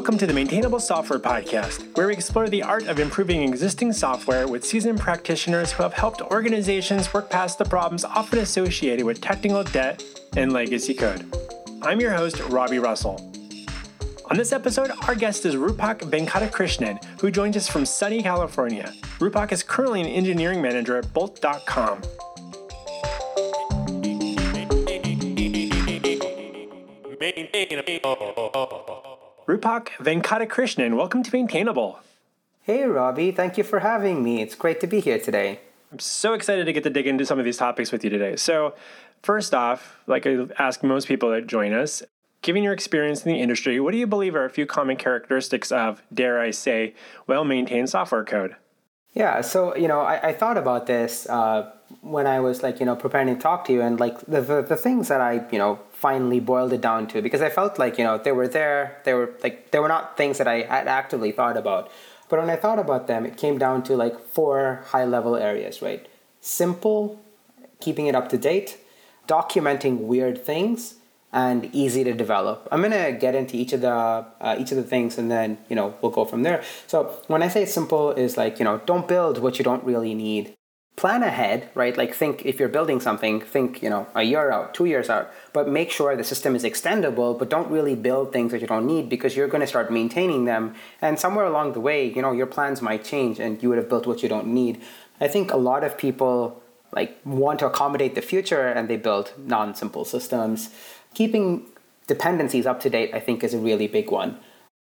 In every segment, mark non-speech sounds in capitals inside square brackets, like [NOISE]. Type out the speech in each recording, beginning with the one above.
Welcome to the Maintainable Software Podcast, where we explore the art of improving existing software with seasoned practitioners who have helped organizations work past the problems often associated with technical debt and legacy code. I'm your host, Robbie Russell. On this episode, our guest is Rupak Venkatakrishnan, who joins us from sunny California. Rupak is currently an engineering manager at Bolt.com. Rupak Venkatakrishnan, welcome to Maintainable. Hey, Robbie. Thank you for having me. It's great to be here today. I'm so excited to get to dig into some of these topics with you today. So, first off, like I ask most people that join us, given your experience in the industry, what do you believe are a few common characteristics of, dare I say, well maintained software code? Yeah, so, you know, I, I thought about this uh, when I was like, you know, preparing to talk to you, and like the, the, the things that I, you know, finally boiled it down to because I felt like you know they were there. They were like they were not things that I had actively thought about. But when I thought about them, it came down to like four high level areas, right? Simple, keeping it up to date, documenting weird things, and easy to develop. I'm gonna get into each of the uh, each of the things, and then you know we'll go from there. So when I say simple, is like you know don't build what you don't really need plan ahead, right? Like think if you're building something, think, you know, a year out, two years out, but make sure the system is extendable, but don't really build things that you don't need because you're going to start maintaining them. And somewhere along the way, you know, your plans might change and you would have built what you don't need. I think a lot of people like want to accommodate the future and they build non-simple systems. Keeping dependencies up to date, I think, is a really big one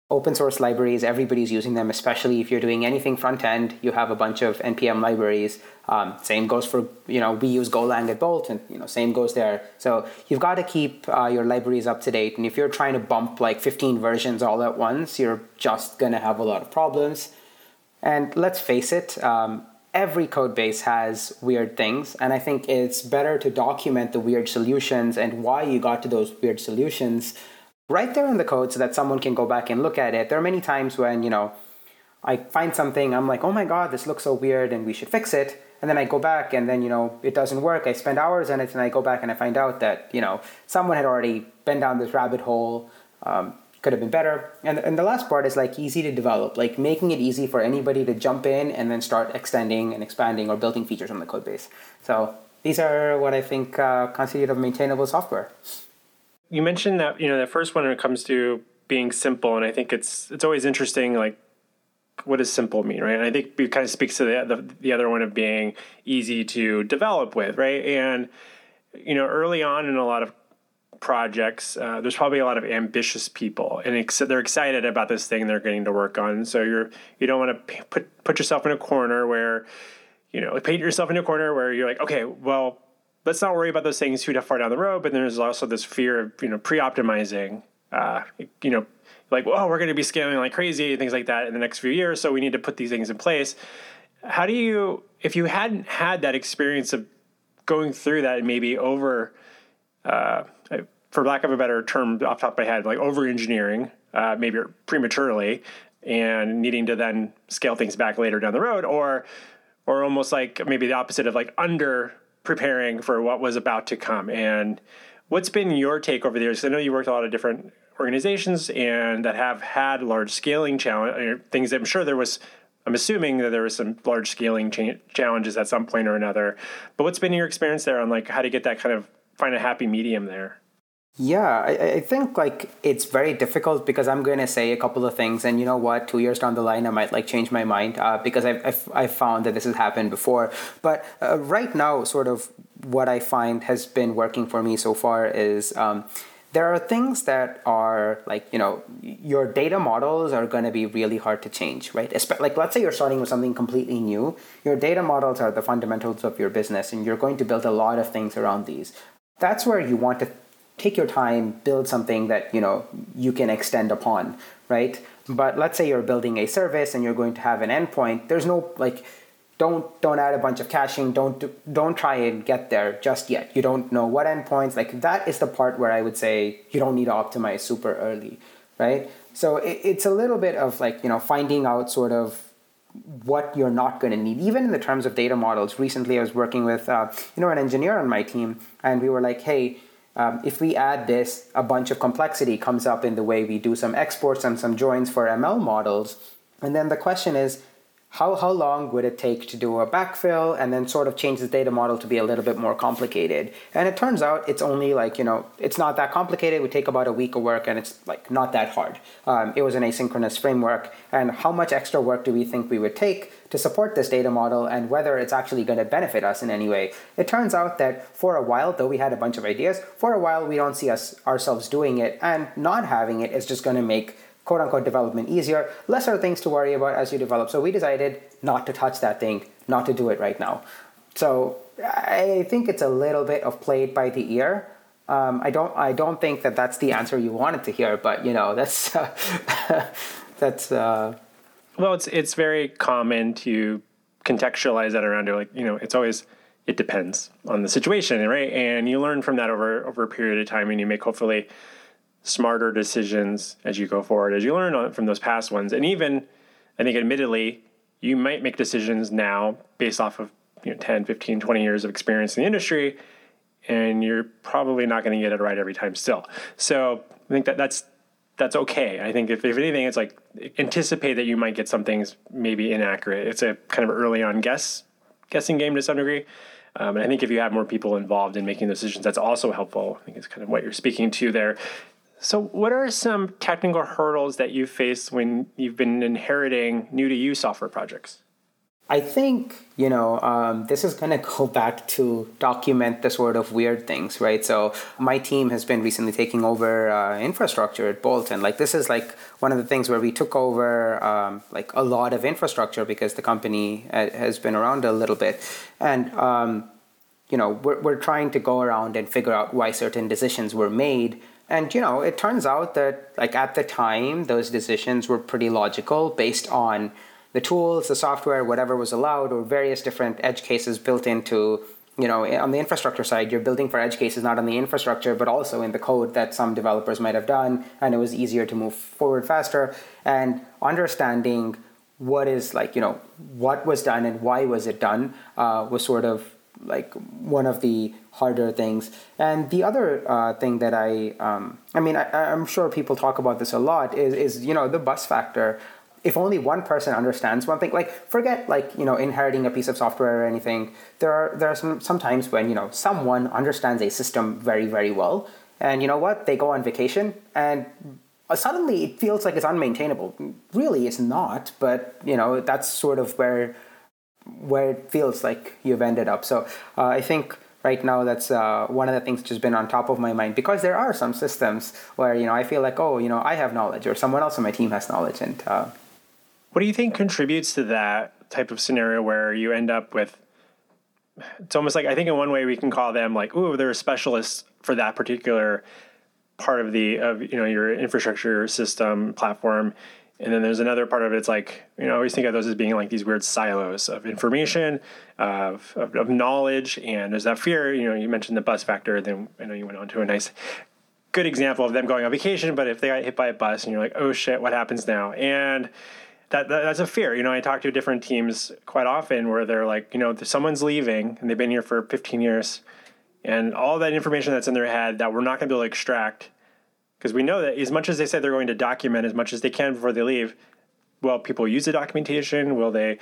open source libraries everybody's using them especially if you're doing anything front end you have a bunch of npm libraries. Um, same goes for you know we use golang at bolt and you know same goes there. So you've got to keep uh, your libraries up to date and if you're trying to bump like 15 versions all at once you're just going to have a lot of problems. And let's face it um, every code base has weird things and i think it's better to document the weird solutions and why you got to those weird solutions right there in the code so that someone can go back and look at it. There are many times when, you know, I find something, I'm like, oh my God, this looks so weird and we should fix it. And then I go back and then, you know, it doesn't work. I spend hours on it and I go back and I find out that, you know, someone had already been down this rabbit hole. Um, could have been better. And, and the last part is like easy to develop, like making it easy for anybody to jump in and then start extending and expanding or building features on the code base. So these are what I think uh, constitute of maintainable software you mentioned that you know the first one when it comes to being simple, and I think it's it's always interesting like what does simple mean, right? And I think it kind of speaks to the, the, the other one of being easy to develop with, right? And you know, early on in a lot of projects, uh, there's probably a lot of ambitious people, and ex- they're excited about this thing they're getting to work on. So you're you don't want to put put yourself in a corner where you know paint yourself in a corner where you're like, okay, well, let's not worry about those things too far down the road. But then there's also this fear of you know pre-optimizing. Uh, you know, like oh, we're going to be scaling like crazy and things like that in the next few years. So we need to put these things in place. How do you, if you hadn't had that experience of going through that and maybe over, uh, for lack of a better term off top of my head, like over engineering, uh, maybe prematurely, and needing to then scale things back later down the road, or or almost like maybe the opposite of like under preparing for what was about to come. And what's been your take over the years? I know you worked a lot of different organizations and that have had large scaling challenge uh, things. I'm sure there was. I'm assuming that there was some large scaling cha- challenges at some point or another. But what's been your experience there on like how to get that kind of find a happy medium there? Yeah, I, I, think like it's very difficult because I'm going to say a couple of things, and you know what? Two years down the line, I might like change my mind uh, because I've, I've, I've found that this has happened before. But uh, right now, sort of what I find has been working for me so far is. Um, there are things that are like you know your data models are going to be really hard to change right like let's say you're starting with something completely new your data models are the fundamentals of your business and you're going to build a lot of things around these that's where you want to take your time, build something that you know you can extend upon, right? But let's say you're building a service and you're going to have an endpoint. There's no like don't don't add a bunch of caching don't don't try and get there just yet you don't know what endpoints like that is the part where i would say you don't need to optimize super early right so it, it's a little bit of like you know finding out sort of what you're not going to need even in the terms of data models recently i was working with uh, you know an engineer on my team and we were like hey Um, if we add this, a bunch of complexity comes up in the way we do some exports and some joins for ML models. And then the question is, how, how long would it take to do a backfill and then sort of change the data model to be a little bit more complicated? And it turns out it's only like you know it's not that complicated. Would take about a week of work and it's like not that hard. Um, it was an asynchronous framework. And how much extra work do we think we would take to support this data model and whether it's actually going to benefit us in any way? It turns out that for a while though we had a bunch of ideas. For a while we don't see us ourselves doing it. And not having it is just going to make quote unquote development easier, lesser things to worry about as you develop. So we decided not to touch that thing, not to do it right now. So I think it's a little bit of played by the ear. Um, I don't I don't think that that's the answer you wanted to hear, but you know [LAUGHS] that's uh, that's. Uh, well, it's it's very common to contextualize that around. Like you know, it's always it depends on the situation, right? And you learn from that over over a period of time, and you make hopefully smarter decisions as you go forward, as you learn from those past ones. And even, I think, admittedly, you might make decisions now based off of you know, 10, 15, 20 years of experience in the industry, and you're probably not going to get it right every time still. So I think that that's that's okay. I think if, if anything, it's like anticipate that you might get some things maybe inaccurate. It's a kind of early on guess guessing game to some degree. Um, and I think if you have more people involved in making decisions, that's also helpful. I think it's kind of what you're speaking to there. So, what are some technical hurdles that you face when you've been inheriting new to you software projects? I think, you know, um, this is going to go [LAUGHS] back to document the sort of weird things, right? So, my team has been recently taking over uh, infrastructure at Bolt. And like, this is like one of the things where we took over um, like a lot of infrastructure because the company uh, has been around a little bit. And, um, you know, we're, we're trying to go around and figure out why certain decisions were made and you know, it turns out that like at the time, those decisions were pretty logical based on the tools, the software, whatever was allowed, or various different edge cases built into you know on the infrastructure side you're building for edge cases not on the infrastructure but also in the code that some developers might have done and it was easier to move forward faster. And understanding what is like you know what was done and why was it done uh, was sort of like one of the harder things. And the other uh, thing that I, um, I mean, I, am sure people talk about this a lot is, is, you know, the bus factor. If only one person understands one thing, like forget like you know inheriting a piece of software or anything. There are there are some times when you know someone understands a system very very well, and you know what they go on vacation and suddenly it feels like it's unmaintainable. Really, it's not, but you know that's sort of where where it feels like you've ended up. So uh, I think right now that's uh, one of the things that's been on top of my mind because there are some systems where you know I feel like oh you know I have knowledge or someone else on my team has knowledge and. Uh, what do you think contributes to that type of scenario where you end up with? It's almost like I think in one way we can call them like, oh, they're specialists for that particular part of the of you know your infrastructure system platform and then there's another part of it. It's like you know, I always think of those as being like these weird silos of information, of, of, of knowledge, and there's that fear. You know, you mentioned the bus factor. Then I know you went on to a nice, good example of them going on vacation. But if they got hit by a bus, and you're like, oh shit, what happens now? And that, that, that's a fear. You know, I talk to different teams quite often where they're like, you know, someone's leaving and they've been here for 15 years, and all that information that's in their head that we're not going to be able to extract because we know that as much as they say they're going to document as much as they can before they leave, well, people use the documentation. Will they?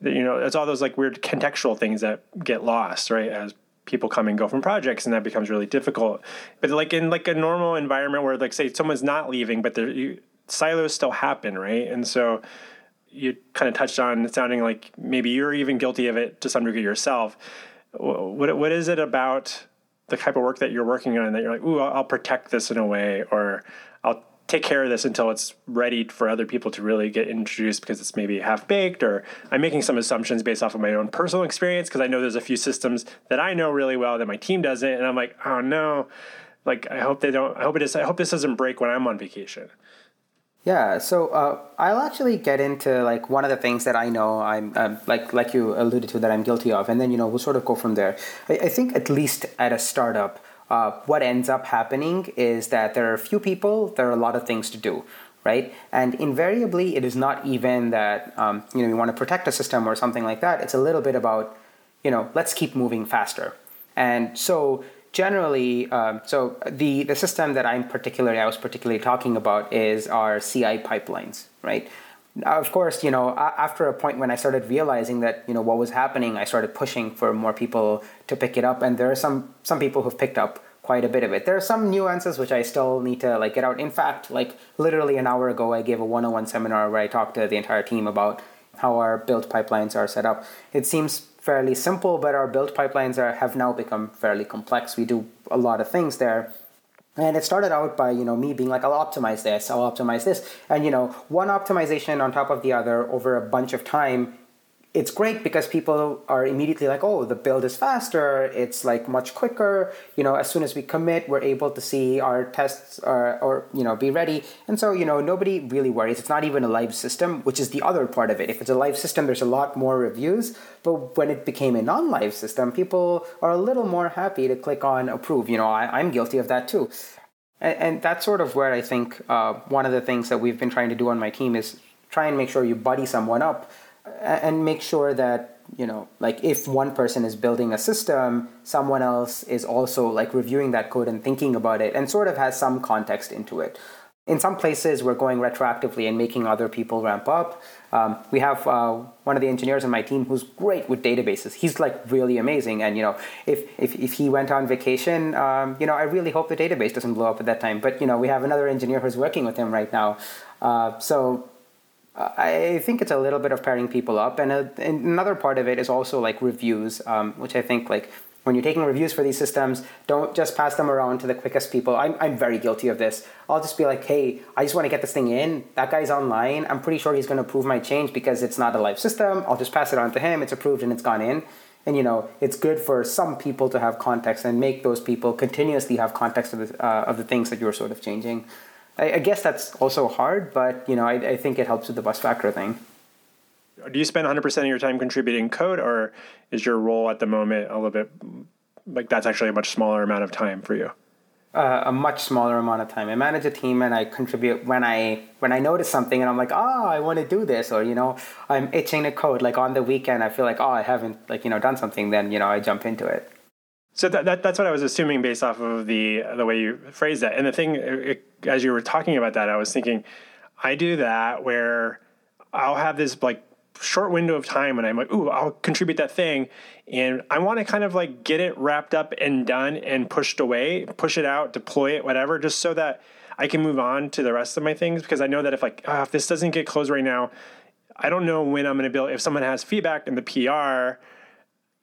You know, it's all those like weird contextual things that get lost, right? As people come and go from projects, and that becomes really difficult. But like in like a normal environment where like say someone's not leaving, but the silos still happen, right? And so you kind of touched on sounding like maybe you're even guilty of it to some degree yourself. What what is it about the type of work that you're working on that you're like, ooh, I'll, I'll protect this in a way, or I'll take care of this until it's ready for other people to really get introduced because it's maybe half baked, or I'm making some assumptions based off of my own personal experience because I know there's a few systems that I know really well that my team doesn't, and I'm like, oh no, like I hope they don't. I hope it is. I hope this doesn't break when I'm on vacation. Yeah, so uh, I'll actually get into like one of the things that I know I'm um, like like you alluded to that I'm guilty of, and then you know we'll sort of go from there. I, I think at least at a startup, uh, what ends up happening is that there are a few people, there are a lot of things to do, right? And invariably, it is not even that um, you know you want to protect a system or something like that. It's a little bit about you know let's keep moving faster, and so generally, um, so the, the system that I'm particularly, I was particularly talking about is our CI pipelines, right? Now, of course, you know, after a point when I started realizing that, you know, what was happening, I started pushing for more people to pick it up. And there are some, some people who've picked up quite a bit of it. There are some nuances which I still need to like get out. In fact, like literally an hour ago, I gave a one-on-one seminar where I talked to the entire team about how our build pipelines are set up. It seems fairly simple, but our build pipelines are, have now become fairly complex. We do a lot of things there. And it started out by, you know, me being like, I'll optimize this, I'll optimize this. And, you know, one optimization on top of the other over a bunch of time it's great because people are immediately like, oh, the build is faster, it's like much quicker. You know, as soon as we commit, we're able to see our tests or, or you know, be ready. And so, you know, nobody really worries. It's not even a live system, which is the other part of it. If it's a live system, there's a lot more reviews. But when it became a non-live system, people are a little more happy to click on approve. You know, I, am guilty of that too. And, and, that's sort of where I think uh, one of the things that we've been trying to do on my team is try and make sure you buddy someone up and make sure that you know like if one person is building a system someone else is also like reviewing that code and thinking about it and sort of has some context into it. In some places we're going retroactively and making other people ramp up. Um, we have uh, one of the engineers on my team who's great with databases. He's like really amazing and you know if if, if he went on vacation um, you know i really hope the database doesn't blow up at that time. But you know we have another engineer who's working with him right now. Uh, so I think it's a little bit of pairing people up, and, a, and another part of it is also like reviews, um, which I think like when you're taking reviews for these systems, don't just pass them around to the quickest people. I'm, I'm very guilty of this. I'll just be like, hey, I just want to get this thing in. That guy's online. I'm pretty sure he's going to approve my change because it's not a live system. I'll just pass it on to him. It's approved and it's gone in. And you know, it's good for some people to have context and make those people continuously have context of the, uh, of the things that you're sort of changing. I, I guess that's also hard, but you know, I, I think it helps with the bus factor thing. Do you spend 100% of your time contributing code, or is your role at the moment a little bit like that's actually a much smaller amount of time for you? Uh, a much smaller amount of time. I manage a team and I contribute when I when I notice something and I'm like, oh, I want to do this, or you know, I'm itching to code. Like on the weekend, I feel like, oh, I haven't like you know done something. Then you know, I jump into it. So that, that, that's what I was assuming based off of the the way you phrased that. And the thing, it, as you were talking about that, I was thinking, I do that where I'll have this like short window of time and I'm like, ooh, I'll contribute that thing. And I want to kind of like get it wrapped up and done and pushed away, push it out, deploy it, whatever, just so that I can move on to the rest of my things. Because I know that if like, oh, if this doesn't get closed right now, I don't know when I'm going to build. If someone has feedback in the PR,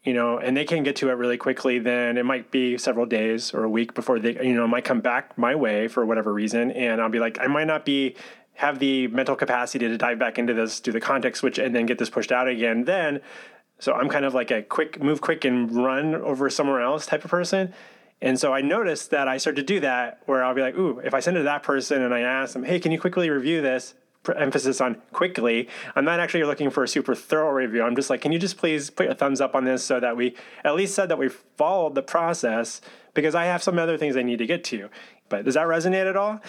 you know, and they can get to it really quickly, then it might be several days or a week before they, you know, might come back my way for whatever reason. And I'll be like, I might not be have the mental capacity to dive back into this, do the context switch, and then get this pushed out again. Then, so I'm kind of like a quick move, quick and run over somewhere else type of person. And so I noticed that I start to do that where I'll be like, ooh, if I send it to that person and I ask them, hey, can you quickly review this? Emphasis on quickly. I'm not actually looking for a super thorough review. I'm just like, can you just please put a thumbs up on this so that we at least said that we followed the process because I have some other things I need to get to. But does that resonate at all?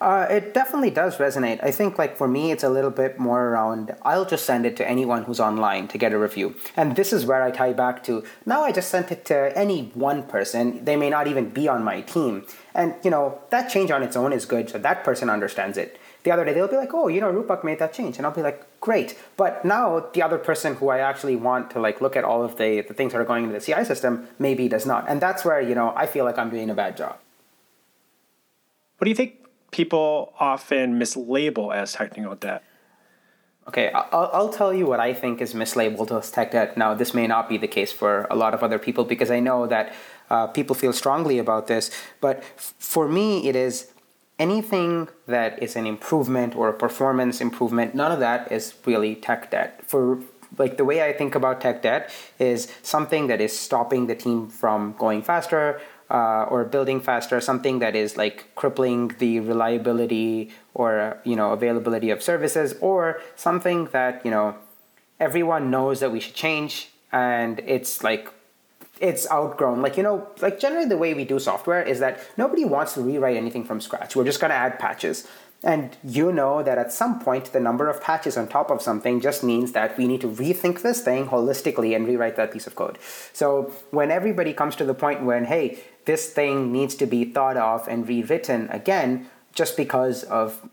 Uh, it definitely does resonate. I think, like for me, it's a little bit more around. I'll just send it to anyone who's online to get a review, and this is where I tie back to. Now I just sent it to any one person. They may not even be on my team, and you know that change on its own is good, so that person understands it the other day they'll be like, oh, you know, Rupak made that change, and I'll be like, great. But now the other person who I actually want to like look at all of the, the things that are going into the CI system maybe does not, and that's where you know I feel like I'm doing a bad job. What do you think people often mislabel as technical debt? Okay, I'll, I'll tell you what I think is mislabeled as tech debt. Now, this may not be the case for a lot of other people because I know that uh, people feel strongly about this, but f- for me, it is anything that is an improvement or a performance improvement, none of that is really tech debt. For like the way I think about tech debt is something that is stopping the team from going faster uh, or building faster, something that is like crippling the reliability or you know availability of services, or something that you know everyone knows that we should change and it's like it's outgrown. Like, you know, like generally the way we do software is that nobody wants to rewrite anything from scratch. We're just going to add patches. And you know that at some point, the number of patches on top of something just means that we need to rethink this thing holistically and rewrite that piece of code. So when everybody comes to the point when, hey, this thing needs to be thought of and rewritten again, just because of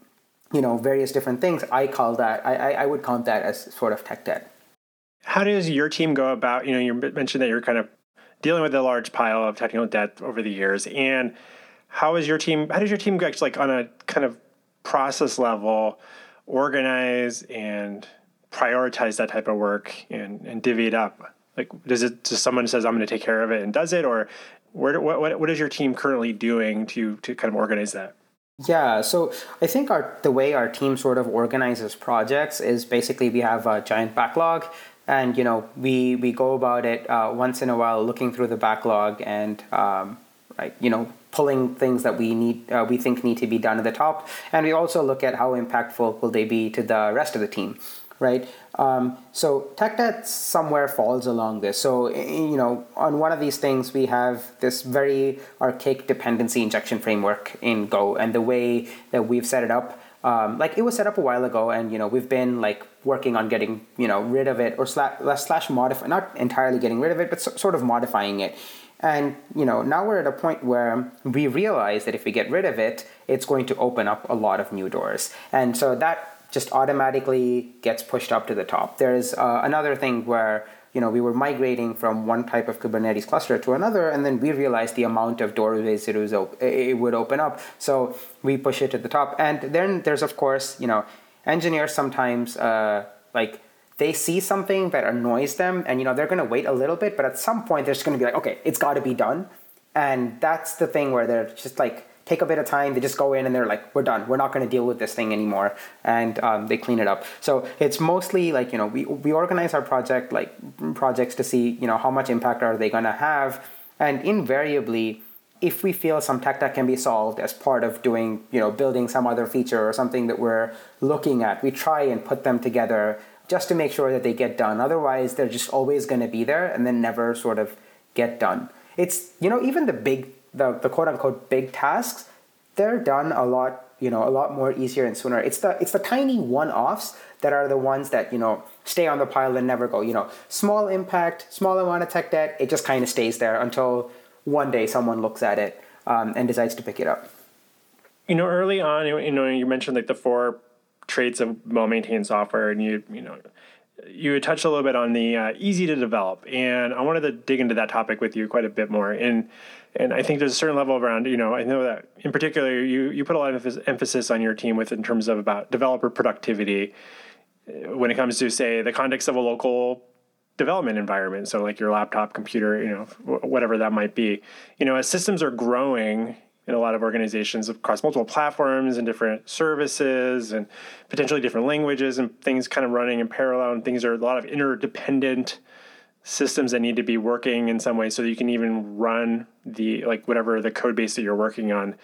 you know various different things, I call that I, I would count that as sort of tech debt. How does your team go about? You know, you mentioned that you're kind of dealing with a large pile of technical debt over the years, and how is your team? How does your team like on a kind of process level organize and prioritize that type of work and, and divvy it up? Like, does it does someone says I'm going to take care of it and does it, or where what what, what is your team currently doing to to kind of organize that? Yeah, so I think our the way our team sort of organizes projects is basically we have a giant backlog, and you know we we go about it uh, once in a while, looking through the backlog and um, right, you know pulling things that we need uh, we think need to be done at the top, and we also look at how impactful will they be to the rest of the team right? Um, so tech debt somewhere falls along this. So you know, on one of these things, we have this very archaic dependency injection framework in Go, and the way that we've set it up, um, like it was set up a while ago, and you know, we've been like working on getting you know rid of it or slash, slash modify, not entirely getting rid of it, but so, sort of modifying it. And you know, now we're at a point where we realize that if we get rid of it, it's going to open up a lot of new doors. And so that just automatically gets pushed up to the top. There's uh, another thing where you know we were migrating from one type of Kubernetes cluster to another, and then we realized the amount of doorways it was op- it would open up. So we push it to the top, and then there's of course you know engineers sometimes uh, like they see something that annoys them, and you know they're going to wait a little bit, but at some point they're just going to be like, okay, it's got to be done, and that's the thing where they're just like take a bit of time. They just go in and they're like, we're done. We're not going to deal with this thing anymore. And um, they clean it up. So it's mostly like, you know, we, we organize our project, like projects to see, you know, how much impact are they going to have. And invariably, if we feel some tech debt can be solved as part of doing, you know, building some other feature or something that we're looking at, we try and put them together just to make sure that they get done. Otherwise, they're just always going to be there and then never sort of get done. It's, you know, even the big the, the quote unquote big tasks, they're done a lot, you know, a lot more easier and sooner. It's the it's the tiny one-offs that are the ones that, you know, stay on the pile and never go. You know, small impact, small amount of tech debt, it just kind of stays there until one day someone looks at it um, and decides to pick it up. You know, early on, you know, you mentioned like the four traits of well-maintained software, and you, you know, you touched a little bit on the uh, easy to develop, and I wanted to dig into that topic with you quite a bit more. And and I think there's a certain level around you know I know that in particular you you put a lot of emphasis on your team with in terms of about developer productivity uh, when it comes to say the context of a local development environment. So like your laptop computer you know whatever that might be. You know as systems are growing in a lot of organizations across multiple platforms and different services and potentially different languages and things kind of running in parallel and things are a lot of interdependent systems that need to be working in some way so that you can even run the like whatever the code base that you're working on.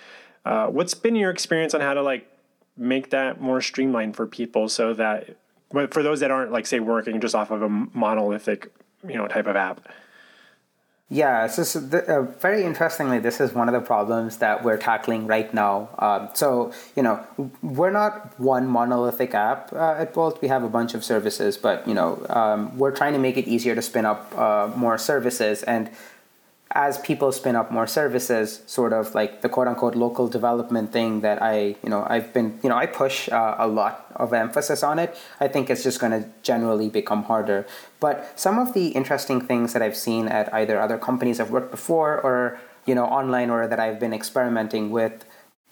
Uh, what's been your experience on how to like make that more streamlined for people so that for those that aren't like say working just off of a monolithic you know type of app yeah, so, so the, uh, very interestingly, this is one of the problems that we're tackling right now. Um, so, you know, we're not one monolithic app uh, at Bolt. We have a bunch of services, but, you know, um, we're trying to make it easier to spin up uh, more services. And as people spin up more services, sort of like the quote unquote local development thing that I, you know, I've been, you know, I push uh, a lot of emphasis on it. I think it's just going to generally become harder. But some of the interesting things that I've seen at either other companies I've worked before or, you know, online or that I've been experimenting with,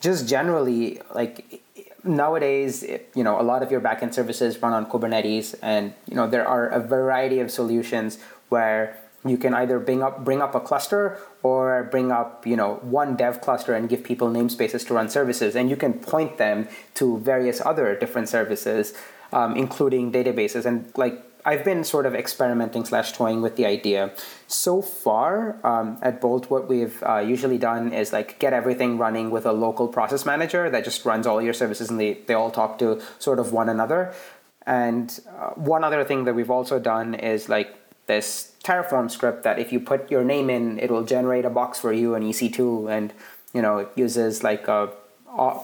just generally, like nowadays, you know, a lot of your backend services run on Kubernetes, and you know, there are a variety of solutions where you can either bring up bring up a cluster or bring up you know one dev cluster and give people namespaces to run services and you can point them to various other different services um, including databases and like I've been sort of experimenting slash toying with the idea. So far um, at Bolt, what we've uh, usually done is like get everything running with a local process manager that just runs all your services and they, they all talk to sort of one another. And uh, one other thing that we've also done is like this Terraform script that if you put your name in, it will generate a box for you in EC2, and you know it uses like a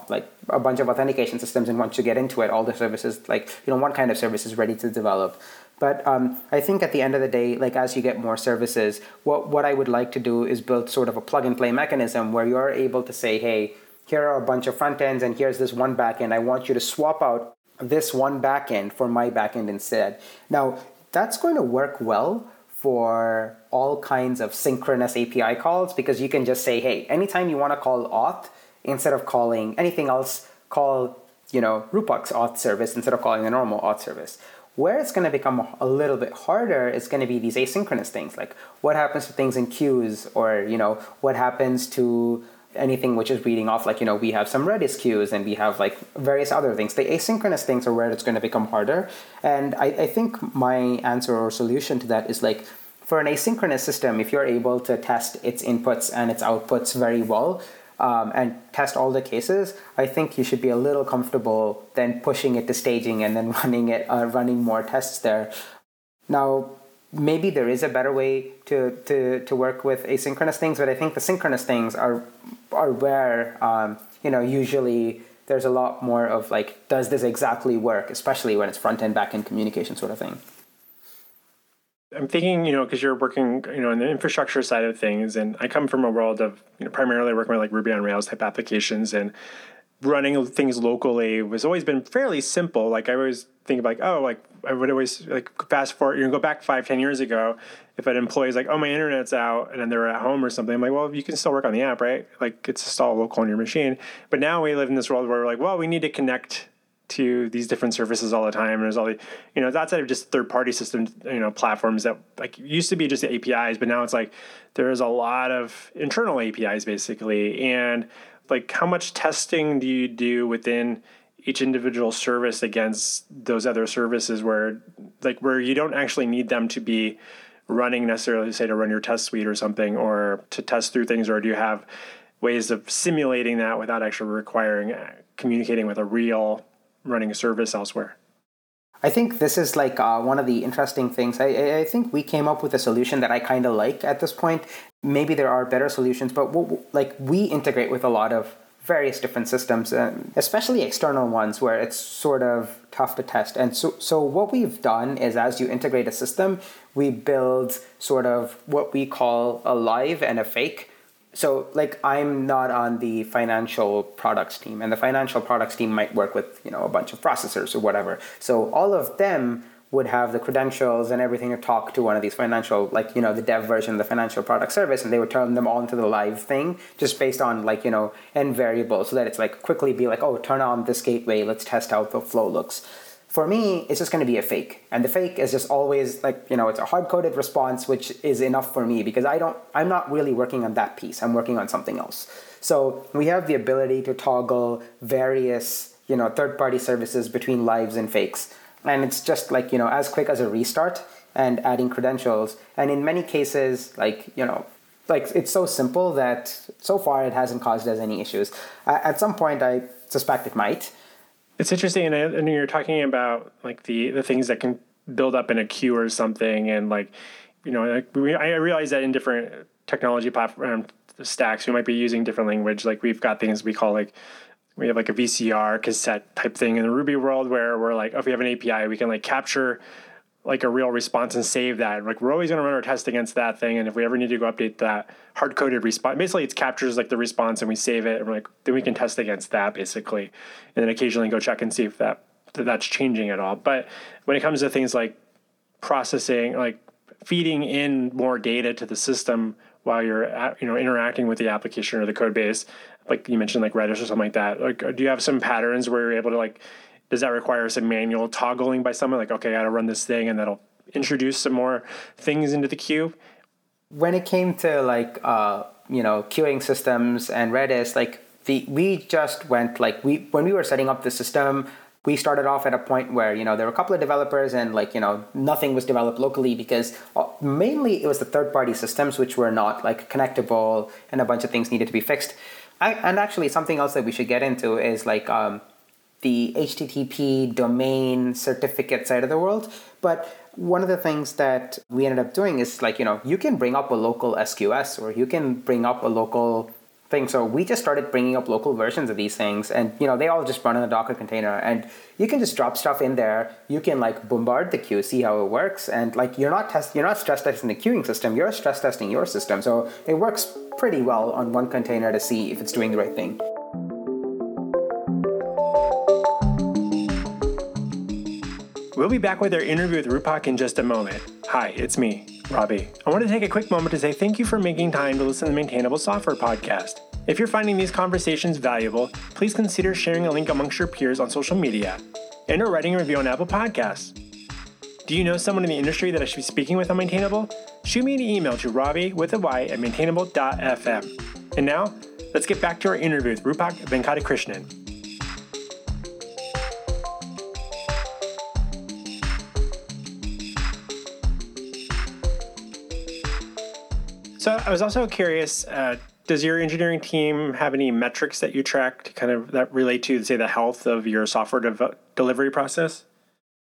like a bunch of authentication systems, and once you get into it, all the services like you know one kind of service is ready to develop. But um, I think at the end of the day, like as you get more services, what what I would like to do is build sort of a plug and play mechanism where you're able to say, hey, here are a bunch of front ends, and here's this one backend. I want you to swap out this one backend for my backend instead. Now that's going to work well for all kinds of synchronous API calls because you can just say, hey, anytime you want to call auth, instead of calling anything else, call you know Rupak's auth service instead of calling the normal auth service. Where it's going to become a little bit harder is going to be these asynchronous things, like what happens to things in queues, or you know what happens to anything which is reading off. Like you know we have some Redis queues and we have like various other things. The asynchronous things are where it's going to become harder. And I, I think my answer or solution to that is like for an asynchronous system, if you're able to test its inputs and its outputs very well, um, and test all the cases, I think you should be a little comfortable then pushing it to staging and then [LAUGHS] running it, uh, running more tests there. Now, maybe there is a better way to, to, to work with asynchronous things, but I think the synchronous things are are where um, you know usually there's a lot more of like, does this exactly work, especially when it's front end back end communication sort of thing. I'm thinking, you know, because you're working, you know, in the infrastructure side of things, and I come from a world of, you know, primarily working with like Ruby on Rails type applications, and running things locally was always been fairly simple. Like I always think of like, oh, like I would always like fast forward, you know, go back five, ten years ago, if an employee's like, oh, my internet's out, and then they're at home or something, I'm like, well, you can still work on the app, right? Like it's just all local on your machine. But now we live in this world where we're like, well, we need to connect to these different services all the time. And there's all the, you know, outside of just third party systems, you know, platforms that like used to be just APIs, but now it's like there's a lot of internal APIs basically. And like how much testing do you do within each individual service against those other services where like where you don't actually need them to be running necessarily say to run your test suite or something or to test through things or do you have ways of simulating that without actually requiring uh, communicating with a real running service elsewhere. I think this is like uh, one of the interesting things. I, I think we came up with a solution that I kind of like at this point. Maybe there are better solutions, but like we integrate with a lot of various different systems, um, especially external ones where it's sort of tough to test. And so, so what we've done is as you integrate a system, we build sort of what we call a live and a fake so like i'm not on the financial products team and the financial products team might work with you know a bunch of processors or whatever. So all of them would have the credentials and everything to talk to one of these financial like you know the dev version of the financial product service and they would turn them all into the live thing just based on like you know env variables so that it's like quickly be like oh turn on this gateway. Let's test how the flow looks for me, it's just going to be a fake. And the fake is just always like, you know, it's a hard coded response, which is enough for me because I don't, I'm not really working on that piece. I'm working on something else. So we have the ability to toggle various, you know, third party services between lives and fakes. And it's just like, you know, as quick as a restart and adding credentials. And in many cases, like, you know, like it's so simple that so far it hasn't caused us any issues. At some point, I suspect it might. It's interesting, and, and you're talking about like the the things that can build up in a queue or something, and like you know, like we, I realize that in different technology platform stacks, we might be using different language. Like we've got things we call like we have like a VCR cassette type thing in the Ruby world where we're like, oh, if we have an API, we can like capture like a real response and save that. Like we're always going to run our test against that thing, and if we ever need to go update that hard coded response, basically it captures like the response and we save it, and we're like then we can test against that basically, and then occasionally go check and see if that that that's changing at all. But when it comes to things like processing, like feeding in more data to the system while you're you know interacting with the application or the code base, like you mentioned like Redis or something like that. Like, do you have some patterns where you're able to like does that require some manual toggling by someone? Like, okay, I got to run this thing, and that'll introduce some more things into the queue. When it came to like uh, you know queuing systems and Redis, like the we just went like we when we were setting up the system, we started off at a point where you know there were a couple of developers and like you know nothing was developed locally because uh, mainly it was the third party systems which were not like connectable and a bunch of things needed to be fixed I, and actually something else that we should get into is like um, the HTTP domain certificate side of the world. But one of the things that we ended up doing is like, you know, you can bring up a local SQS or you can bring up a local thing. So we just started bringing up local versions of these things, and you know they all just run in a Docker container, and you can just drop stuff in there. You can like bombard the queue, see how it works, and like you're not test you're not stress testing the queuing system, you're stress testing your system. So it works pretty well on one container to see if it's doing the right thing. We'll be back with our interview with Rupak in just a moment. Hi, it's me, Robbie. I want to take a quick moment to say thank you for making time to listen to the Maintainable Software Podcast. If you're finding these conversations valuable, please consider sharing a link amongst your peers on social media and or writing a review on Apple Podcasts. Do you know someone in the industry that I should be speaking with on Maintainable? Shoot me an email to robbie with a y at maintainable.fm. And now, let's get back to our interview with Rupak Venkatakrishnan. So I was also curious. Uh, does your engineering team have any metrics that you track to kind of that relate to, say, the health of your software de- delivery process?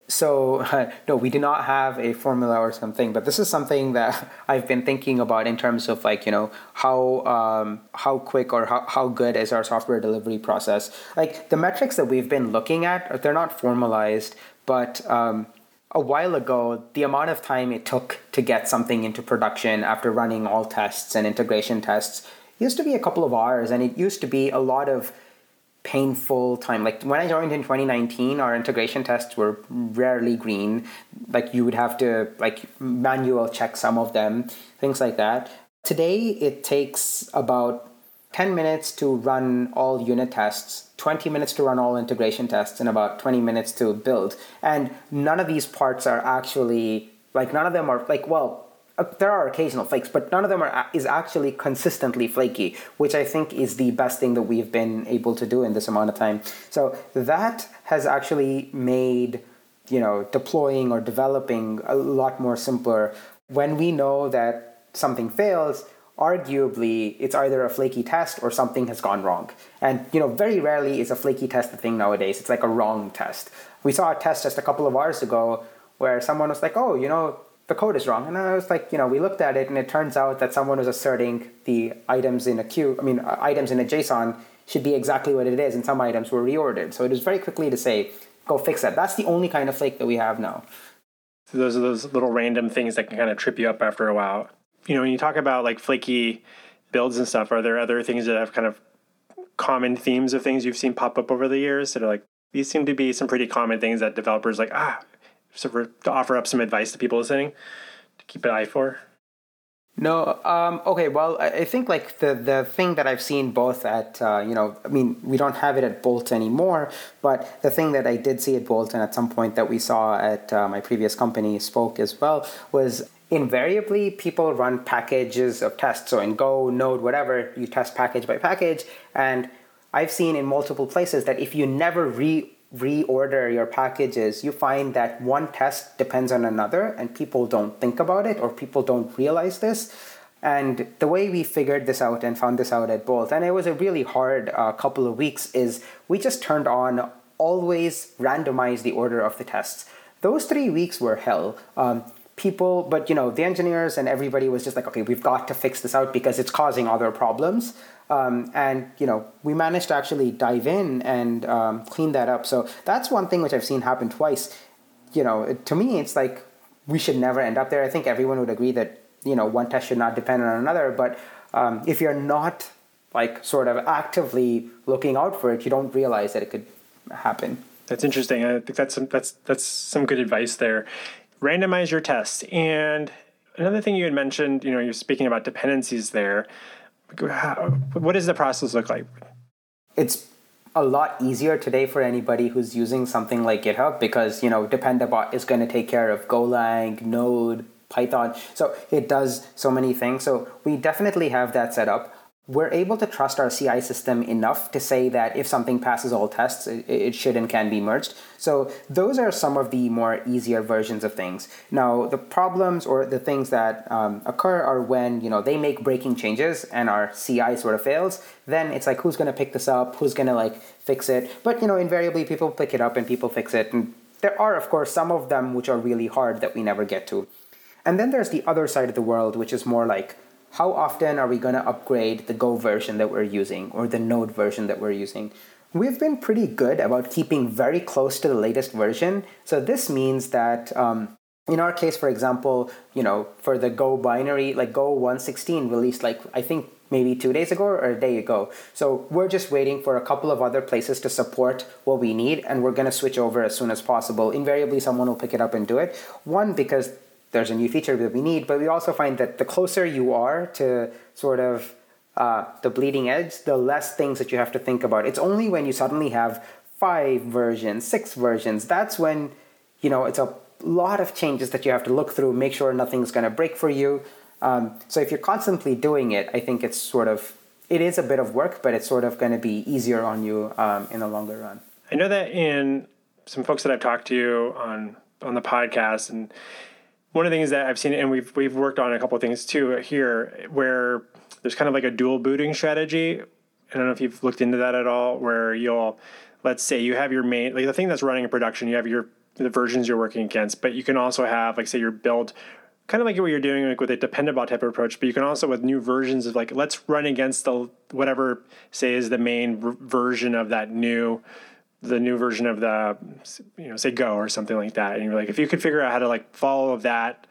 So [LAUGHS] no, we do not have a formula or something, but this is something that [LAUGHS] I've been thinking about in terms of like you know how um, how quick or how, how good is our software delivery process. Like the metrics that we've been looking at, they're not formalized, but um, a while ago, the amount of time it took to get something into production after running all tests and integration tests used to be a couple of hours, and it used to be a lot of painful time. Like when I joined in 2019, our integration tests were rarely green. Like you would have to like manual check some of them, things like that. Today, it takes about 10 minutes to run all unit tests, 20 minutes to run all integration tests, and about 20 minutes to build. And none of these parts are actually, like, none of them are, like, well, uh, there are occasional flakes, but none of them are is actually consistently flaky, which I think is the best thing that we've been able to do in this amount of time. So that has actually made you know deploying or developing a lot more simpler. When we know that something fails, arguably it's either a flaky test or something has gone wrong. And you know, very rarely is a flaky test a thing nowadays. It's like a wrong test. We saw a test just a couple of hours ago where someone was like, "Oh, you know, the code is wrong." And I was like, you know, we looked at it and it turns out that someone was asserting the items in a queue, I mean, uh, items in a JSON should be exactly what it is and some items were reordered. So it was very quickly to say, "Go fix that." That's the only kind of flake that we have now. So those are those little random things that can kind of trip you up after a while you know, when you talk about like flaky builds and stuff, are there other things that have kind of common themes of things you've seen pop up over the years that are like these seem to be some pretty common things that developers like ah to offer up some advice to people listening to keep an eye for no um, okay well i think like the, the thing that i've seen both at uh, you know i mean we don't have it at bolt anymore but the thing that i did see at bolt and at some point that we saw at uh, my previous company spoke as well was invariably people run packages of tests. So in Go, Node, whatever, you test package by package. And I've seen in multiple places that if you never re reorder your packages, you find that one test depends on another and people don't think about it or people don't realize this. And the way we figured this out and found this out at Bolt, and it was a really hard uh, couple of weeks, is we just turned on always randomize the order of the tests. Those three weeks were hell. Um, people, but you know, the engineers and everybody was just like, okay, we've got to fix this out because it's causing other problems. Um, and you know, we managed to actually dive in and um, clean that up. So that's one thing which I've seen happen twice. You know, to me, it's like we should never end up there. I think everyone would agree that you know one test should not depend on another. But um, if you're not like sort of actively looking out for it, you don't realize that it could happen. That's interesting. I think that's some, that's that's some good advice there randomize your tests. And another thing you had mentioned, you know, you're speaking about dependencies there. What does the process look like? It's a lot easier today for anybody who's using something like GitHub because, you know, Dependabot is going to take care of Golang, Node, Python. So it does so many things. So we definitely have that set up we're able to trust our CI system enough to say that if something passes all tests, it, it, should and can be merged. So those are some of the more easier versions of things. Now, the problems or the things that um, occur are when you know they make breaking changes and our CI sort of fails. Then it's like who's going to pick this up? Who's going to like fix it? But you know, invariably people pick it up and people fix it. And there are, of course, some of them which are really hard that we never get to. And then there's the other side of the world, which is more like how often are we going to upgrade the Go version that we're using or the Node version that we're using? We've been pretty good about keeping very close to the latest version. So this means that um, in our case, for example, you know, for the Go binary, like Go 116 released like I think maybe two days ago or a day ago. So we're just waiting for a couple of other places to support what we need, and we're going to switch over as soon as possible. Invariably, someone will pick it up and do it. One, because there's a new feature that we need, but we also find that the closer you are to sort of uh, the bleeding edge, the less things that you have to think about. It's only when you suddenly have five versions, six versions, that's when, you know, it's a lot of changes that you have to look through, make sure nothing's going to break for you. Um, so if you're constantly doing it, I think it's sort of, it is a bit of work, but it's sort of going to be easier on you um, in the longer run. I know that in some folks that I've talked to on on the podcast and one of the things that I've seen, and we've we've worked on a couple of things too here, where there's kind of like a dual booting strategy. I don't know if you've looked into that at all, where you'll, let's say you have your main, like the thing that's running in production, you have your the versions you're working against, but you can also have like say your build, kind of like what you're doing like with a Dependabot type of approach, but you can also with new versions of like let's run against the whatever say is the main version of that new the new version of the you know say go or something like that and you're like if you could figure out how to like follow that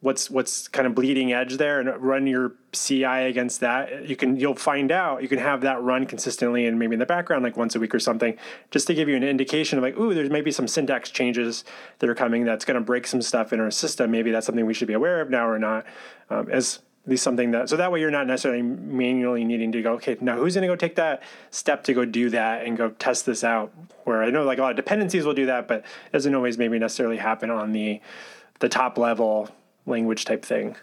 what's what's kind of bleeding edge there and run your CI against that you can you'll find out you can have that run consistently and maybe in the background like once a week or something just to give you an indication of like ooh there's maybe some syntax changes that are coming that's going to break some stuff in our system. Maybe that's something we should be aware of now or not um, as at least something that so that way you're not necessarily manually needing to go okay now who's going to go take that step to go do that and go test this out? Where i know like a lot of dependencies will do that but it doesn't always maybe necessarily happen on the the top level language type thing.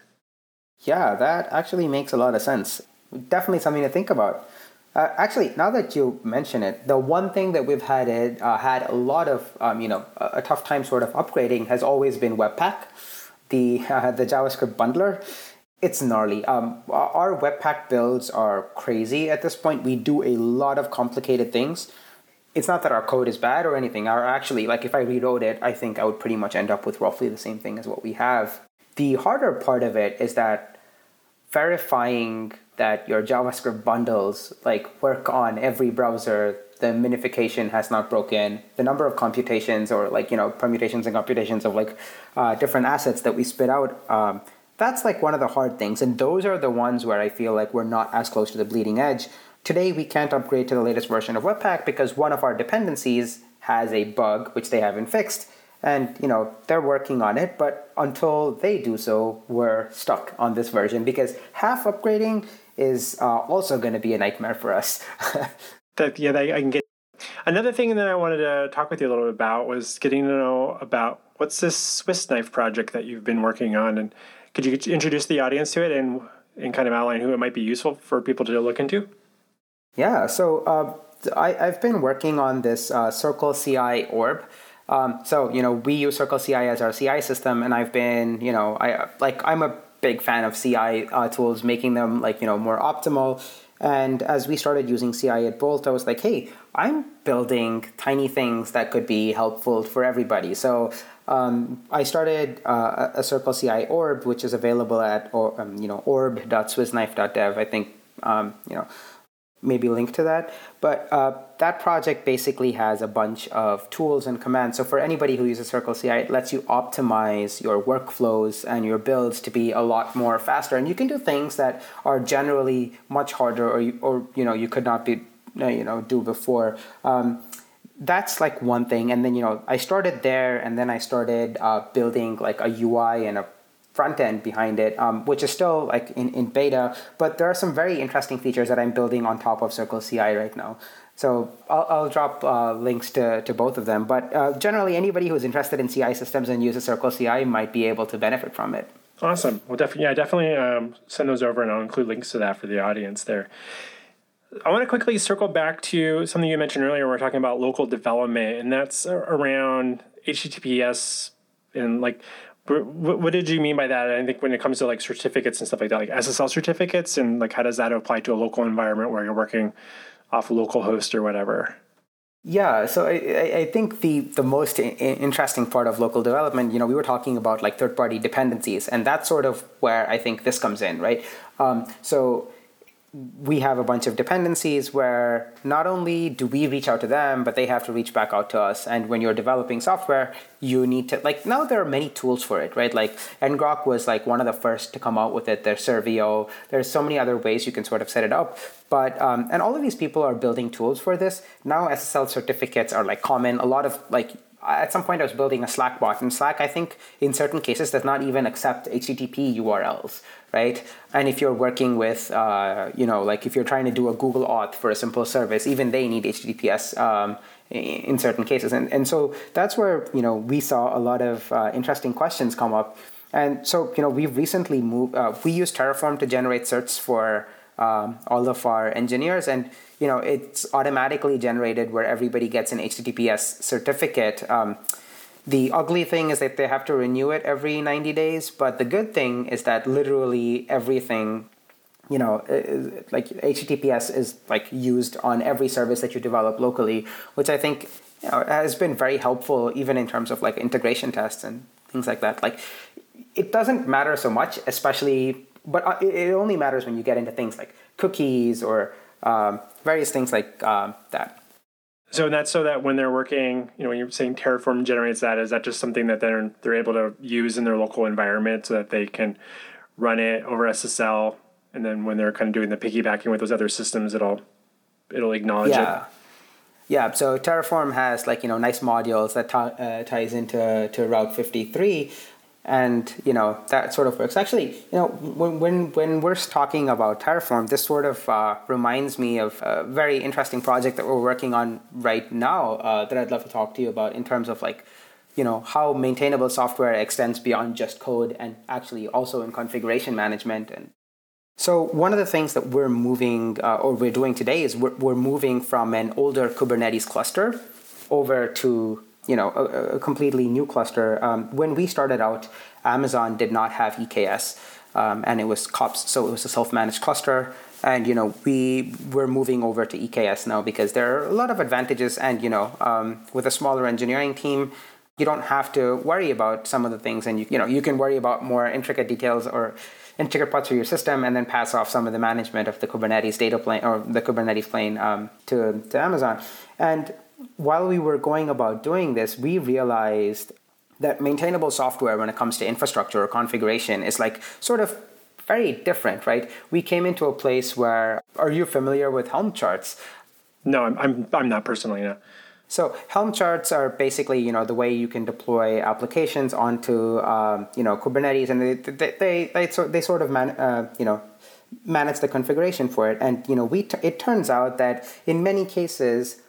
Yeah that actually makes a lot of sense. Definitely something to think about. Uh, actually, now that you mention it, the one thing that we've had it, uh, had a lot of um, you know a, a, tough time sort of upgrading has always been Webpack, the uh, [LAUGHS] the JavaScript bundler it's gnarly. Um, our Webpack builds are crazy at this point. We do a lot of complicated things. It's not that our code is bad or anything. Our actually, like if I rewrote it, I think I would pretty much end up with roughly the same thing as what we have. The harder part of it is that verifying that your JavaScript bundles like work on every browser, the minification has not broken, the number of computations or like you know permutations and computations of like uh, different assets that we spit out. Um, that's like one of the hard things. And those are the ones where I feel like we're not as close to the bleeding edge. Today, we can't upgrade to the latest version of Webpack because one of our dependencies has a bug which they haven't fixed. And you know they're working on it, but until they do so, we're stuck on this version because half upgrading is uh, also going to be a nightmare for us. [LAUGHS] that yeah, I can get. Another thing that I wanted to talk with you a little bit about was getting to know about what's this Swiss knife project that you've been working on, and could you introduce the audience to it and and kind of outline who it might be useful for people to look into? Yeah, so uh, I, have been working on this uh, Circle CI orb. Um, so you know we use Circle CI as our CI system, and I've been you know I like I'm a big fan of CI uh, tools, making them like you know more optimal. And as we started using CI at Bolt, I was like, hey, I'm building tiny things that could be helpful for everybody. So um, I started uh, a Circle CI orb, which is available at or, um, you know orb.swissknife.dev. I think um, you know maybe link to that. But uh, that project basically has a bunch of tools and commands. So for anybody who uses Circle CI, it lets you optimize your workflows and your builds to be a lot more faster. And you can do things that are generally much harder, or you, or you know you could not be you know do before. Um, that's like one thing. And then you know i started there and then i started uh, building like a ui and a front end behind it um, which is still like in, in beta. But there are some very interesting features that i'm building on top of circle ci right now. So i'll, I'll drop uh, links to, to both of them. But uh, generally anybody who's interested in ci systems and uses circle ci might be able to benefit from it. Awesome. Well definitely yeah definitely um, send those over and i'll include links to that for the audience there I want to quickly circle back to something you mentioned earlier. We are talking about local development, and that's around HTTPS and like what, did you mean by that? I think when it comes to like certificates and stuff like that, like SSL certificates, and like how does that apply to a local environment where you're working off a local host or whatever? Yeah, so I, I think the, the most interesting part of local development, you know, we were talking about like third party dependencies, and that's sort of where I think this comes in, right? Um, so we have a bunch of dependencies where not only do we reach out to them, but they have to reach back out to us. And when you're developing software, you need to like now there are many tools for it, right? Like ngrok was like one of the first to come out with it. There's Serveo. There's so many other ways you can sort of set it up. But um, and all of these people are building tools for this. Now SSL certificates are like common. A lot of like at some point I was building a Slack bot, and Slack, I think, in certain cases, does not even accept HTTP URLs, right? And if you're working with, uh, you know, like if you're trying to do a Google Auth for a simple service, even they need HTTPS um, in certain cases. And, and so that's where, you know, we saw a lot of uh, interesting questions come up. And so, you know, we've recently moved, uh, we use Terraform to generate certs for um, all of our engineers. And you know it's automatically generated where everybody gets an HTTPS certificate. Um, the ugly thing is that they have to renew it every 90 days, but the good thing is that literally everything, you know, like HTTPS is like used on every service that you develop locally, which I think you know, has been very helpful even in terms of like integration tests and things like that. Like it doesn't matter so much, especially, but uh, it only matters when you get into things like cookies or um, various things like um, that. So that's so that when they're working, you know, when you're saying Terraform generates that, is that just something that they're they're able to use in their local environment so that they can run it over SSL, and then when they're kind of doing the piggybacking with those other systems, it'll it'll acknowledge yeah. it. Yeah. So Terraform has like you know nice modules that t- uh, ties into to Route 53, and you know that sort of works. Actually you know when when, when we're talking about terraform this sort of uh, reminds me of a very interesting project that we're working on right now uh, that i'd love to talk to you about in terms of like you know how maintainable software extends beyond just code and actually also in configuration management. And so one of the things that we're moving uh, or we're doing today is we're, we're moving from an older kubernetes cluster over to you know, a, a completely new cluster. Um, when we started out, Amazon did not have EKS, um, and it was kops, so it was a self-managed cluster. And you know, we we're moving over to EKS now because there are a lot of advantages. And you know, um, with a smaller engineering team, you don't have to worry about some of the things, and you you know, you can worry about more intricate details or intricate parts of your system, and then pass off some of the management of the Kubernetes data plane or the Kubernetes plane um, to to Amazon. And while we were going about doing this, we realized that maintainable software when it comes to infrastructure or configuration is like sort of very different, right? We came into a place where are you familiar with Helm charts? No, I'm I'm, I'm not personally, no. So Helm charts are basically, you know, the way you can deploy applications onto, um, you know, Kubernetes, and they they they, they, sort, they sort of man, uh, you know manage the configuration for it. And you know, we t- it turns out that in many cases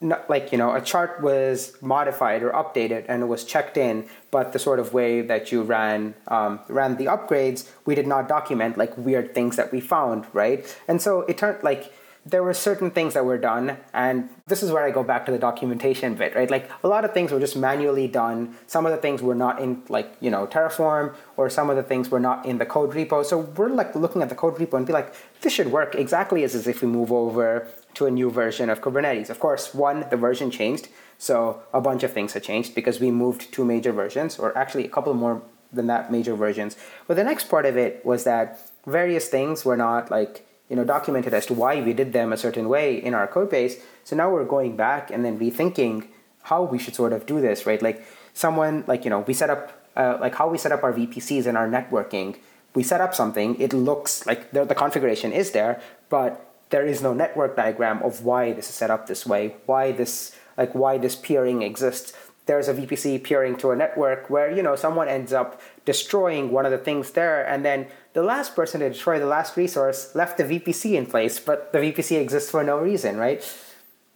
like you know a chart was modified or updated and it was checked in but the sort of way that you ran um, ran the upgrades we did not document like weird things that we found right? And so it turned like there were certain things that were done and this is where i go back to the documentation bit right? Like a lot of things were just manually done. Some of the things were not in like you know terraform or some of the things were not in the code repo. So we're like looking at the code repo and be like this should work exactly as, if we move over to a new version of kubernetes. Of course one the version changed so a bunch of things have changed because we moved two major versions or actually a couple more than that major versions. But the next part of it was that various things were not like you know documented as to why we did them a certain way in our code base. So now we're going back and then rethinking how we should sort of do this right? Like someone like you know we set up uh, like how we set up our vpcs and our networking. We set up something. It looks like the, the configuration is there but there is no network diagram of why this is set up this way why this like why this peering exists there's a VPC peering to a network where you know someone ends up destroying one of the things there, and then the last person to destroy the last resource left the VPC in place, but the VPC exists for no reason, right?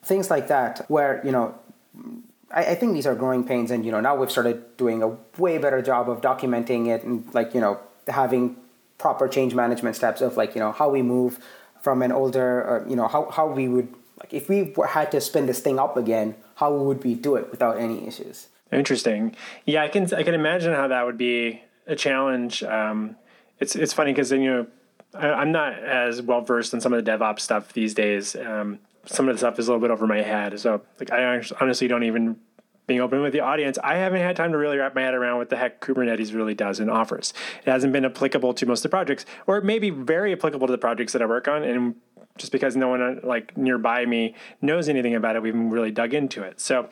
Things like that, where you know, I, I think these are growing pains, and you know now we've started doing a way better job of documenting it and like you know having proper change management steps of like you know how we move from an older you know how, how we would like if we had to spin this thing up again how would we do it without any issues? Interesting. Yeah, I can I can imagine how that would be a challenge. Um, it's it's funny because you know I, am not as well versed in some of the DevOps stuff these days. Um, some of the stuff is a little bit over my head. So like I honestly don't even being open with the audience, I haven't had time to really wrap my head around what the heck Kubernetes really does and offers. It hasn't been applicable to most of the projects, or it may be very applicable to the projects that I work on. And just because no one uh, like nearby me knows anything about it, we haven't really dug into it. So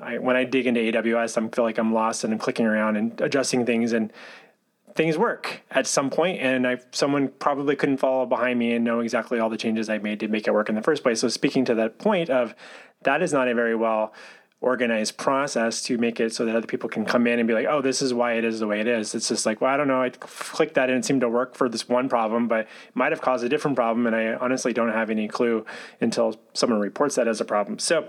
I, when I dig into AWS, I feel like I'm lost and I'm clicking around and adjusting things and things work at some point and I someone probably couldn't follow behind me and know exactly all the changes I made to make it work in the first place. So speaking to that point of that is not a very well organized process to make it so that other people can come in and be like, oh, this is why it is the way it is. It's just like, well, I don't know. I clicked that and it seemed to work for this one problem, but it might have caused a different problem. And I honestly don't have any clue until someone reports that as a problem. So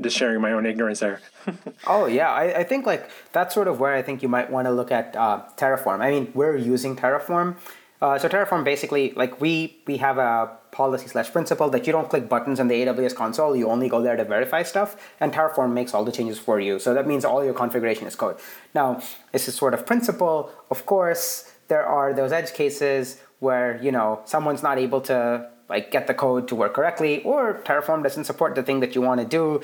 just sharing my own ignorance there. [LAUGHS] oh yeah, I, I, think like that's sort of where I think you might want to look at uh, Terraform. I mean, we're using Terraform. Uh, so Terraform basically, like we we have a policy slash principle that you don't click buttons in the AWS console. You only go there to verify stuff, and Terraform makes all the changes for you. So that means all your configuration is code. Now, this is sort of principle. Of course, there are those edge cases where you know someone's not able to like get the code to work correctly, or Terraform doesn't support the thing that you want to do.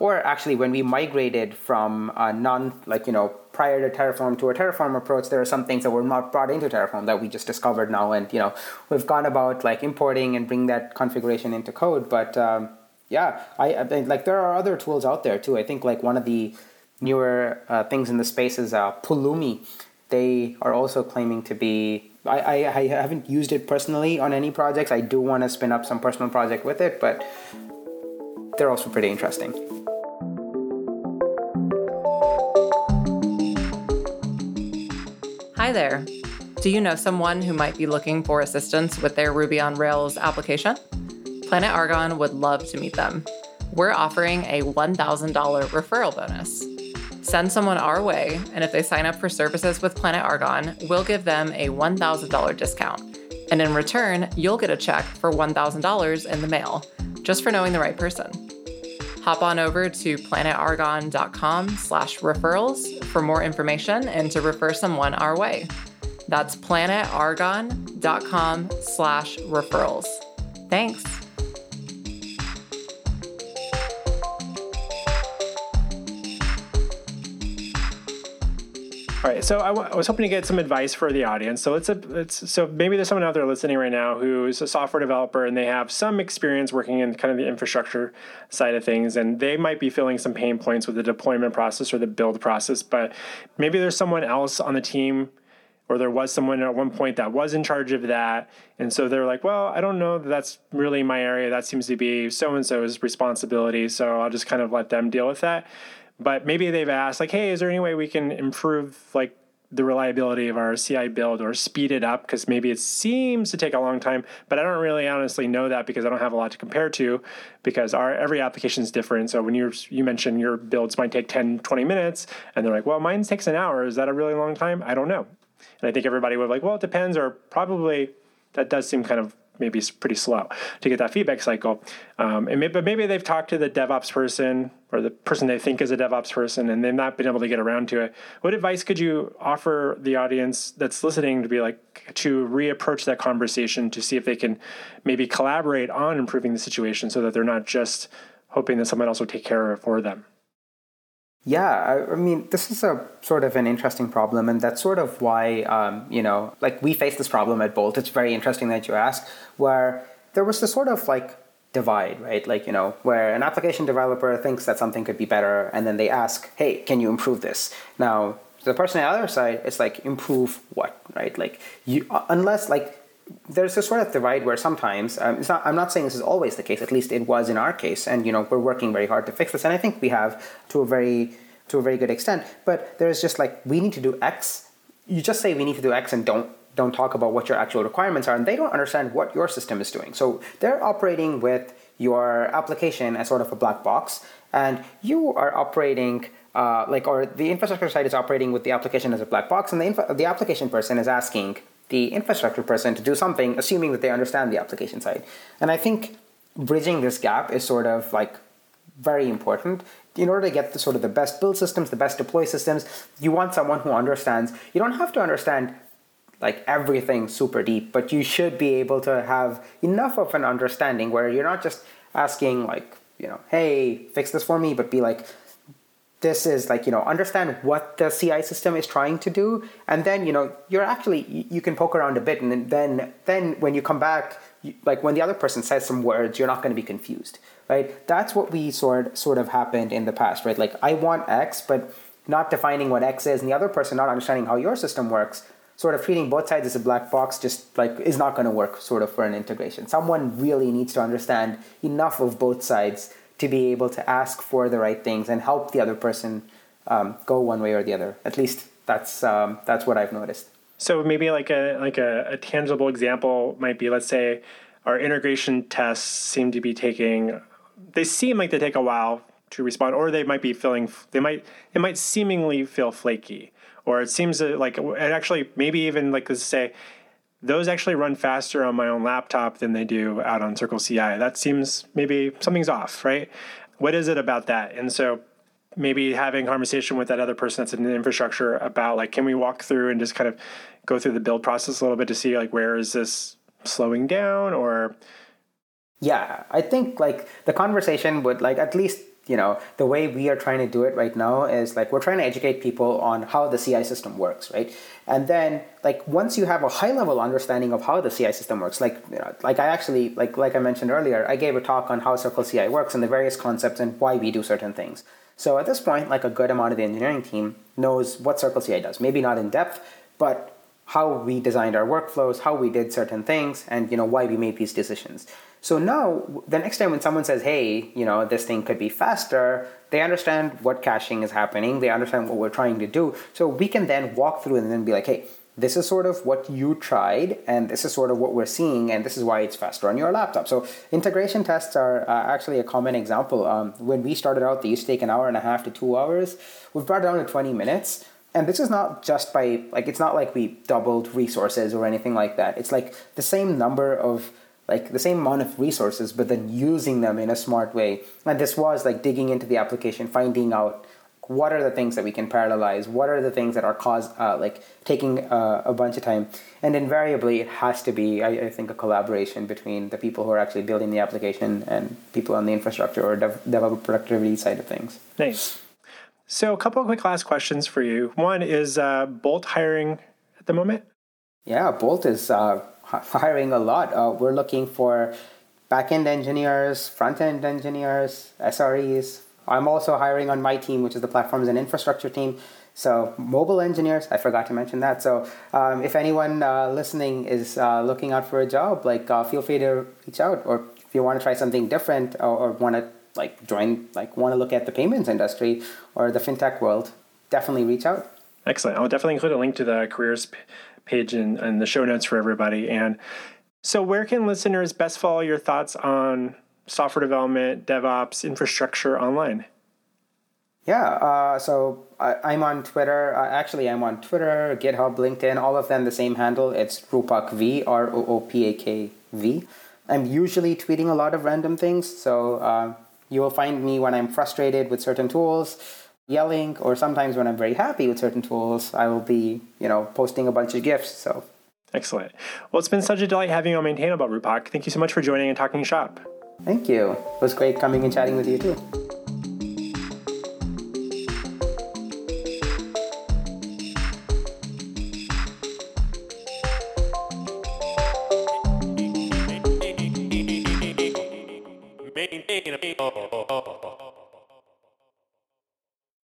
Or actually, when we migrated from a non, like, you know, prior to Terraform to a Terraform approach, there are some things that were not brought into Terraform that we just discovered now. And, you know, we've gone about like importing and bring that configuration into code. But um, yeah, I, I think like there are other tools out there too. I think like one of the newer uh, things in the space is uh, Pulumi. They are also claiming to be I, I, I, haven't used it personally on any projects. I do want to spin up some personal project with it, but they're also pretty interesting. Hi there. Do you know someone who might be looking for assistance with their Ruby on Rails application? Planet Argon would love to meet them. We're offering a $1,000 referral bonus. Send someone our way, and if they sign up for services with Planet Argon, we'll give them a $1,000 discount. And in return, you'll get a check for $1,000 in the mail, just for knowing the right person. Hop on over to planetargon.com slash referrals for more information and to refer someone our way. That's planetargon.com slash referrals. Thanks. All right, so I, w- I was hoping to get some advice for the audience. So let's, let's so maybe there's someone out there listening right now who's a software developer and they have some experience working in kind of the infrastructure side of things, and they might be feeling some pain points with the deployment process or the build process. But maybe there's someone else on the team or there was someone at one point that was in charge of that. And so they're like, well, I don't know that that's really my area. That seems to be so and so's responsibility. So I'll just kind of let them deal with that but maybe they've asked like hey is there any way we can improve like the reliability of our CI build or speed it up because maybe it seems to take a long time, but I don't really honestly know that because I don't have a lot to compare to because our every application is different. So when you you mentioned your builds might take 10, 20 minutes and they're like, well, mine takes an hour. Is that a really long time? I don't know. And I think everybody would like, well, it depends or probably that does seem kind of maybe it's pretty slow to get that feedback cycle. Um, and maybe, but maybe they've talked to the DevOps person or the person they think is a DevOps person, and they've not been able to get around to it. What advice could you offer the audience that's listening to be like to reapproach that conversation to see if they can maybe collaborate on improving the situation so that they're not just hoping that someone else will take care of it for them? Yeah, I, mean, this is a sort of an interesting problem, and that's sort of why, um, you know, like we face this problem at Bolt. It's very interesting that you ask, where there was this sort of like divide, right? Like, you know, where an application developer thinks that something could be better, and then they ask, hey, can you improve this? Now, the person on the other side is like, improve what, right? Like, you, unless, like, there's a sort of divide where sometimes um, not, I'm not saying this is always the case. At least it was in our case, and you know we're working very hard to fix this, and I think we have to a very to a very good extent. But there's just like we need to do X. You just say we need to do X and don't don't talk about what your actual requirements are, and they don't understand what your system is doing. So they're operating with your application as sort of a black box, and you are operating. Uh, like or the infrastructure side is operating with the application as a black box and the, info- the application person is asking the infrastructure person to do something, assuming that they understand the application side. And I think bridging this gap is sort of like very important. In order to get the sort of the best build systems, the best deploy systems, you want someone who understands. You don't have to understand like everything super deep, but you should be able to have enough of an understanding where you're not just asking like, you know, hey, fix this for me, but be like, this is like you know understand what the ci system is trying to do and then you know you're actually you can poke around a bit and then then when you come back like when the other person says some words you're not going to be confused right? That's what we sort sort of happened in the past right? Like i want x but not defining what x is and the other person not understanding how your system works sort of treating both sides as a black box just like is not going to work sort of for an integration. Someone really needs to understand enough of both sides to be able to ask for the right things and help the other person um, go one way or the other. At least that's um, that's what I've noticed. So maybe like a like a, a tangible example might be let's say our integration tests seem to be taking they seem like they take a while to respond or they might be feeling they might it might seemingly feel flaky or it seems like it actually maybe even like let's say those actually run faster on my own laptop than they do out on Circle CI. That seems maybe something's off, right? What is it about that? And so maybe having conversation with that other person that's in the infrastructure about like, can we walk through and just kind of go through the build process a little bit to see like where is this slowing down or yeah i think like the conversation would like at least you know the way we are trying to do it right now is like we're trying to educate people on how the ci system works right? And then like once you have a high level understanding of how the ci system works like you know, like i actually like like i mentioned earlier i gave a talk on how circle ci works and the various concepts and why we do certain things. So at this point like a good amount of the engineering team knows what circle ci does. Maybe not in depth but how we designed our workflows how we did certain things and you know why we made these decisions so now, the next time when someone says, hey, you know, this thing could be faster, they understand what caching is happening, they understand what we're trying to do. So we can then walk through and then be like, hey, this is sort of what you tried, and this is sort of what we're seeing, and this is why it's faster on your laptop. So integration tests are uh, actually a common example. Um, when we started out, they used to take an hour and a half to two hours. We've brought it down to 20 minutes. And this is not just by, like, it's not like we doubled resources or anything like that. It's like the same number of like the same amount of resources, but then using them in a smart way. And this was like digging into the application, finding out what are the things that we can parallelize, what are the things that are cause uh, like taking uh, a bunch of time, and invariably it has to be, I, I, think, a collaboration between the people who are actually building the application and people on the infrastructure or dev- developer productivity side of things. Nice. So, a couple of quick last questions for you. One is uh, Bolt hiring at the moment. Yeah, Bolt is uh, hiring a lot. Uh, we're looking for backend engineers, front end engineers, SREs. I'm also hiring on my team, which is the platforms and infrastructure team. So mobile engineers, I forgot to mention that. So um, if anyone uh, listening is uh, looking out for a job, like uh, feel free to reach out, or if you want to try something different, or, or want to like join, like want to look at the payments industry or the fintech world, definitely reach out. Excellent. I'll definitely include a link to the careers page in, in the show notes for everybody. And so, where can listeners best follow your thoughts on software development, DevOps, infrastructure online? Yeah, uh, so I, am on Twitter. Uh, actually, I'm on Twitter, GitHub, LinkedIn, all of them the same handle. It's Roopak V, R O O P A K V. I'm usually tweeting a lot of random things, so uh, you will find me when I'm frustrated with certain tools yelling, or sometimes when I'm very happy with certain tools, I will be, you know, posting a bunch of GIFs. So excellent. Well, it's been such a delight having you on Maintainable, Roopak. Thank you so much for joining and talking shop. Thank you. It was great coming and chatting with you too.